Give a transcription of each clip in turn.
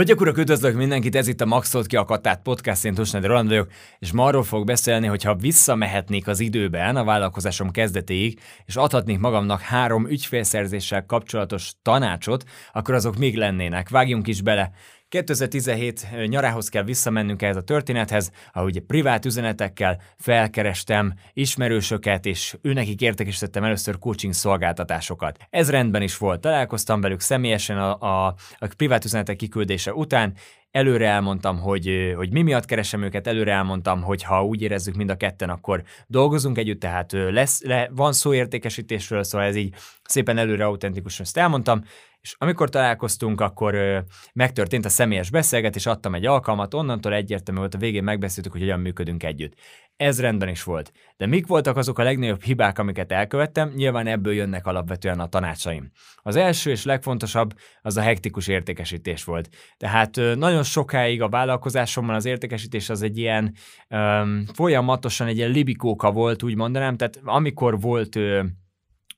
Hölgyek, urak, üdvözlök mindenkit, ez itt a Maxolt ki a Katát podcast, én Tusnád Roland vagyok, és ma arról fog beszélni, hogy ha visszamehetnék az időben a vállalkozásom kezdetéig, és adhatnék magamnak három ügyfélszerzéssel kapcsolatos tanácsot, akkor azok még lennének. Vágjunk is bele. 2017 nyarához kell visszamennünk ehhez a történethez, ahol ugye privát üzenetekkel felkerestem ismerősöket, és őnekik értekesítettem először coaching szolgáltatásokat. Ez rendben is volt, találkoztam velük személyesen a, a, a privát üzenetek kiküldése után, előre elmondtam, hogy, hogy mi miatt keresem őket, előre elmondtam, hogy ha úgy érezzük mind a ketten, akkor dolgozunk együtt, tehát lesz, le, van szó értékesítésről, szóval ez így szépen előre autentikusan ezt elmondtam, és amikor találkoztunk, akkor ö, megtörtént a személyes beszélgetés, adtam egy alkalmat, onnantól egyértelmű volt, a végén megbeszéltük, hogy hogyan működünk együtt. Ez rendben is volt. De mik voltak azok a legnagyobb hibák, amiket elkövettem? Nyilván ebből jönnek alapvetően a tanácsaim. Az első és legfontosabb az a hektikus értékesítés volt. Tehát ö, nagyon sokáig a vállalkozásomban az értékesítés az egy ilyen ö, folyamatosan egy ilyen libikóka volt, úgy mondanám, tehát amikor volt ö,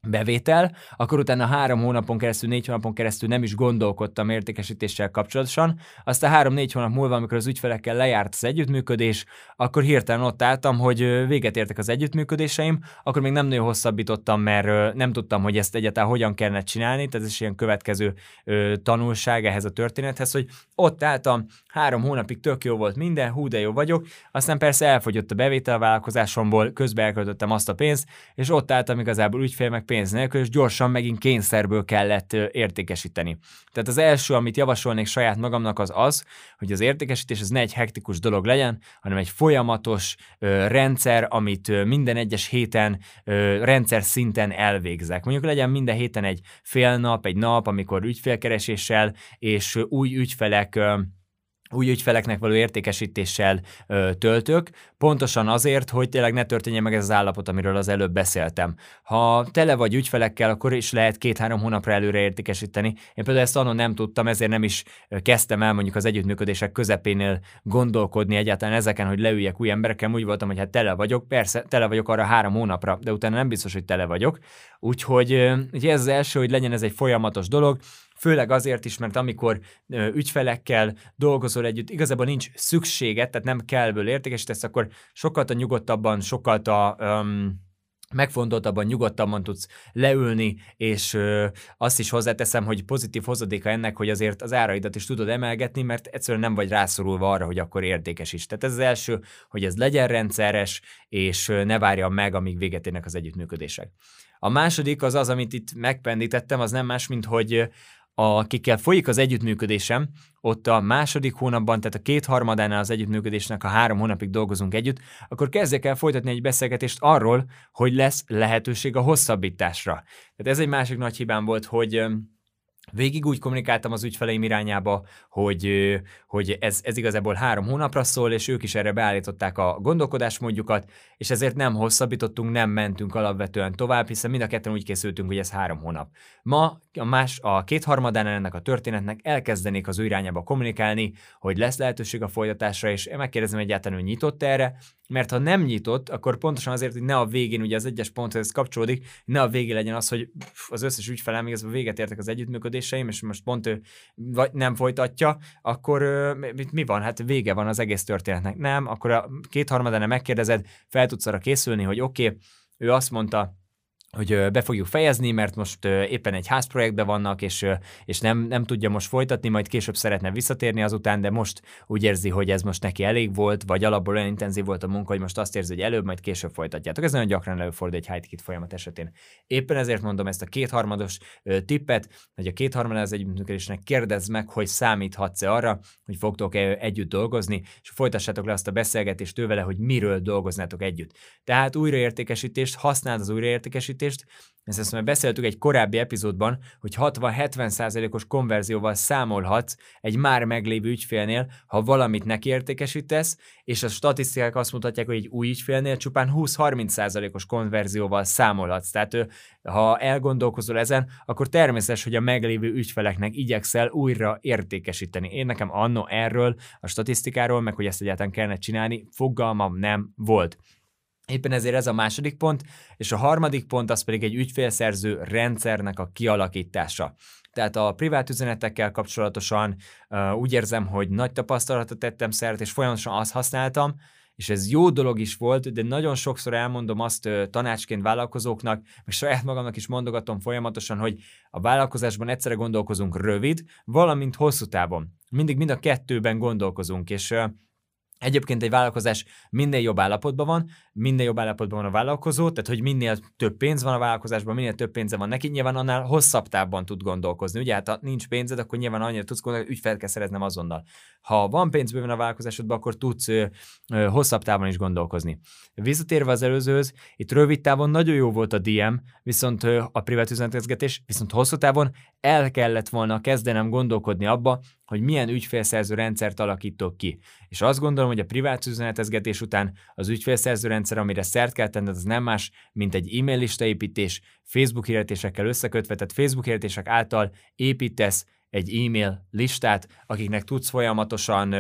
bevétel, akkor utána három hónapon keresztül, négy hónapon keresztül nem is gondolkodtam értékesítéssel kapcsolatosan. Aztán három-négy hónap múlva, amikor az ügyfelekkel lejárt az együttműködés, akkor hirtelen ott álltam, hogy véget értek az együttműködéseim, akkor még nem nagyon hosszabbítottam, mert nem tudtam, hogy ezt egyáltalán hogyan kellene csinálni, tehát ez is ilyen következő tanulság ehhez a történethez, hogy ott álltam, három hónapig tök jó volt minden, hú de jó vagyok, aztán persze elfogyott a bevétel a vállalkozásomból, közben elköltöttem azt a pénzt, és ott álltam igazából ügyfél meg pénz nélkül, és gyorsan megint kényszerből kellett értékesíteni. Tehát az első, amit javasolnék saját magamnak, az az, hogy az értékesítés az ne egy hektikus dolog legyen, hanem egy folyamatos ö, rendszer, amit ö, minden egyes héten ö, rendszer szinten elvégzek. Mondjuk legyen minden héten egy fél nap, egy nap, amikor ügyfélkereséssel és új ügyfelek új ügyfeleknek való értékesítéssel ö, töltök, pontosan azért, hogy tényleg ne történjen meg ez az állapot, amiről az előbb beszéltem. Ha tele vagy ügyfelekkel, akkor is lehet két-három hónapra előre értékesíteni. Én például ezt annon nem tudtam, ezért nem is kezdtem el mondjuk az együttműködések közepénél gondolkodni egyáltalán ezeken, hogy leüljek új emberekkel. Úgy voltam, hogy hát tele vagyok, persze, tele vagyok arra három hónapra, de utána nem biztos, hogy tele vagyok. Úgyhogy ugye ez az első, hogy legyen ez egy folyamatos dolog, főleg azért is, mert amikor ügyfelekkel dolgozol együtt, igazából nincs szükséged, tehát nem kell ebből értékesítesz, akkor sokkal a nyugodtabban, sokkal a um, megfontoltabban, nyugodtabban tudsz leülni, és ö, azt is hozzáteszem, hogy pozitív hozadéka ennek, hogy azért az áraidat is tudod emelgetni, mert egyszerűen nem vagy rászorulva arra, hogy akkor érdekes is. Tehát ez az első, hogy ez legyen rendszeres, és ne várja meg, amíg véget érnek az együttműködések. A második az az, amit itt megpendítettem, az nem más, mint hogy akikkel folyik az együttműködésem, ott a második hónapban, tehát a kétharmadánál az együttműködésnek, ha három hónapig dolgozunk együtt, akkor kezdjek el folytatni egy beszélgetést arról, hogy lesz lehetőség a hosszabbításra. Tehát ez egy másik nagy hibám volt, hogy Végig úgy kommunikáltam az ügyfeleim irányába, hogy, hogy ez, ez igazából három hónapra szól, és ők is erre beállították a gondolkodásmódjukat, és ezért nem hosszabbítottunk, nem mentünk alapvetően tovább, hiszen mind a ketten úgy készültünk, hogy ez három hónap. Ma a, más, a kétharmadán ennek a történetnek elkezdenék az ő irányába kommunikálni, hogy lesz lehetőség a folytatásra, és megkérdezem egyáltalán, hogy nyitott erre, mert ha nem nyitott, akkor pontosan azért, hogy ne a végén, ugye az egyes ponthoz kapcsolódik, ne a végén legyen az, hogy az összes ügyfelem még véget értek az együttműködéseim, és most pont ő vagy nem folytatja, akkor mit, mi van? Hát vége van az egész történetnek. Nem, akkor a kétharmadán megkérdezed, fel tudsz arra készülni, hogy oké, okay, ő azt mondta, hogy be fogjuk fejezni, mert most éppen egy házprojektben vannak, és, és nem, nem tudja most folytatni, majd később szeretne visszatérni azután, de most úgy érzi, hogy ez most neki elég volt, vagy alapból olyan intenzív volt a munka, hogy most azt érzi, hogy előbb, majd később folytatjátok. Ez nagyon gyakran előfordul egy high folyamat esetén. Éppen ezért mondom ezt a kétharmados tippet, hogy a kétharmad az együttműködésnek kérdezz meg, hogy számíthatsz-e arra, hogy fogtok -e együtt dolgozni, és folytassátok le azt a beszélgetést tőle, hogy miről dolgoznátok együtt. Tehát újraértékesítést, használd az újraértékesítést, megközelítést, ezt, ezt már beszéltük egy korábbi epizódban, hogy 60-70%-os konverzióval számolhatsz egy már meglévő ügyfélnél, ha valamit neki értékesítesz, és a statisztikák azt mutatják, hogy egy új ügyfélnél csupán 20-30%-os konverzióval számolhatsz. Tehát ha elgondolkozol ezen, akkor természetes, hogy a meglévő ügyfeleknek igyekszel újra értékesíteni. Én nekem anno erről, a statisztikáról, meg hogy ezt egyáltalán kellene csinálni, fogalmam nem volt. Éppen ezért ez a második pont, és a harmadik pont az pedig egy ügyfélszerző rendszernek a kialakítása. tehát a privát üzenetekkel kapcsolatosan úgy érzem, hogy nagy tapasztalatot tettem szert, és folyamatosan azt használtam, és ez jó dolog is volt, de nagyon sokszor elmondom azt tanácsként vállalkozóknak, meg saját magamnak is mondogatom folyamatosan, hogy a vállalkozásban egyszerre gondolkozunk rövid, valamint hosszú távon. Mindig mind a kettőben gondolkozunk, és Egyébként egy vállalkozás minden jobb állapotban van, minden jobb állapotban van a vállalkozó, tehát hogy minél több pénz van a vállalkozásban, minél több pénze van neki, nyilván annál hosszabb távban tud gondolkozni. Ugye hát ha nincs pénzed, akkor nyilván annyira tudsz gondolni, hogy ügyfelt kell szereznem azonnal. Ha van pénz bőven a vállalkozásodban, akkor tudsz ö, ö, hosszabb távon is gondolkozni. Visszatérve az előzőhöz, itt rövid távon nagyon jó volt a DM, viszont ö, a privát üzenetezgetés, viszont hosszú távon el kellett volna kezdenem gondolkodni abba, hogy milyen ügyfélszerző rendszert alakítok ki. És azt gondolom, hogy a privát üzenetezgetés után az ügyfélszerző rendszer, amire szert kell tenned, az nem más, mint egy e-mail listaépítés, Facebook hirdetésekkel összekötve, tehát Facebook hirdetések által építesz egy e-mail listát, akiknek tudsz folyamatosan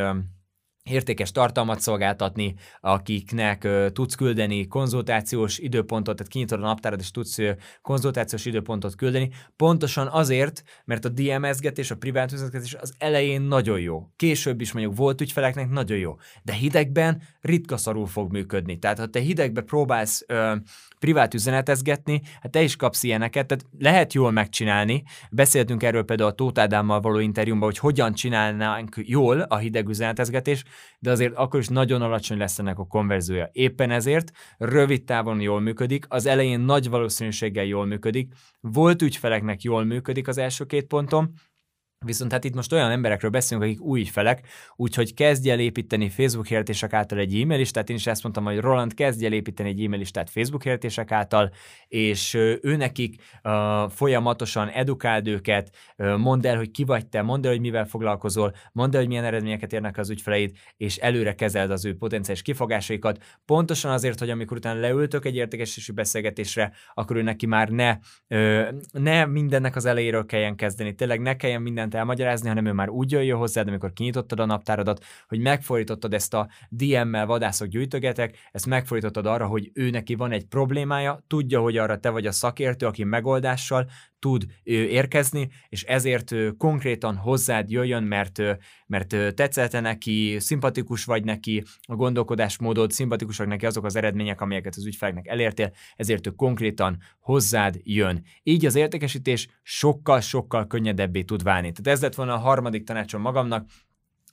értékes tartalmat szolgáltatni, akiknek tudsz küldeni konzultációs időpontot, tehát kinyitod a naptárat és tudsz konzultációs időpontot küldeni, pontosan azért, mert a DMS-getés, a privát üzenetkezés az elején nagyon jó. Később is mondjuk volt ügyfeleknek nagyon jó, de hidegben ritka szarul fog működni. Tehát ha te hidegbe próbálsz uh, privát üzenetezgetni, hát te is kapsz ilyeneket, tehát lehet jól megcsinálni. Beszéltünk erről például a Tóth Ádámmal való interjúmban, hogy hogyan csinálnánk jól a hideg üzenetezgetés, de azért akkor is nagyon alacsony lesz ennek a konverziója. Éppen ezért rövid távon jól működik, az elején nagy valószínűséggel jól működik, volt ügyfeleknek jól működik az első két ponton, Viszont hát itt most olyan emberekről beszélünk, akik új felek, úgyhogy kezdj el építeni Facebook hirdetések által egy e-mail listát. Én is ezt mondtam, hogy Roland kezdj el építeni egy e-mail listát Facebook hirdetések által, és ő nekik uh, folyamatosan edukáld őket, uh, mondd el, hogy ki vagy te, mondd el, hogy mivel foglalkozol, mondd el, hogy milyen eredményeket érnek az ügyfeleid, és előre kezeld az ő potenciális kifogásaikat. Pontosan azért, hogy amikor utána leültök egy értékesítési beszélgetésre, akkor ő neki már ne, uh, ne mindennek az elejéről kelljen kezdeni, tényleg ne kelljen mindent mindent elmagyarázni, hanem ő már úgy jöjjön hozzád, amikor kinyitottad a naptáradat, hogy megfordítottad ezt a DM-mel vadászok gyűjtögetek, ezt megfordítottad arra, hogy ő neki van egy problémája, tudja, hogy arra te vagy a szakértő, aki megoldással tud érkezni, és ezért konkrétan hozzád jöjjön, mert, mert tetszette neki, szimpatikus vagy neki, a gondolkodásmódod, szimpatikusak neki azok az eredmények, amelyeket az ügyfeleknek elértél, ezért ő konkrétan hozzád jön. Így az értékesítés sokkal-sokkal könnyedebbé tud válni. Tehát ez lett volna a harmadik tanácsom magamnak,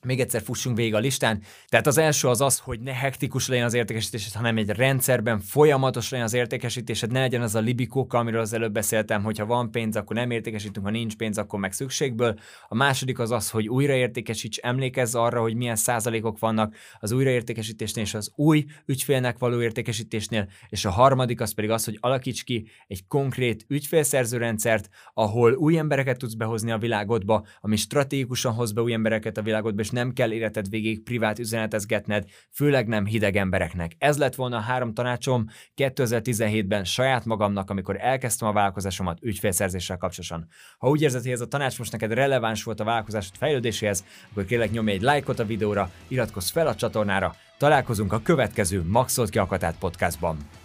még egyszer fussunk végig a listán. Tehát az első az az, hogy ne hektikus legyen az értékesítésed, hanem egy rendszerben folyamatos legyen az értékesítésed, ne legyen az a libikóka, amiről az előbb beszéltem, hogy ha van pénz, akkor nem értékesítünk, ha nincs pénz, akkor meg szükségből. A második az az, hogy újraértékesíts, emlékezz arra, hogy milyen százalékok vannak az újraértékesítésnél és az új ügyfélnek való értékesítésnél, és a harmadik az pedig az, hogy alakíts ki egy konkrét ügyfélszerző rendszert, ahol új embereket tudsz behozni a világodba, ami stratégikusan hoz be új embereket a világodba, és nem kell életed végig privát üzenetezgetned, főleg nem hideg embereknek. Ez lett volna a három tanácsom 2017-ben saját magamnak, amikor elkezdtem a vállalkozásomat ügyfélszerzéssel kapcsolatosan. Ha úgy érzed, hogy ez a tanács most neked releváns volt a vállalkozásod fejlődéséhez, akkor kérlek nyomj egy lájkot a videóra, iratkozz fel a csatornára, találkozunk a következő Maxolt ki podcastban.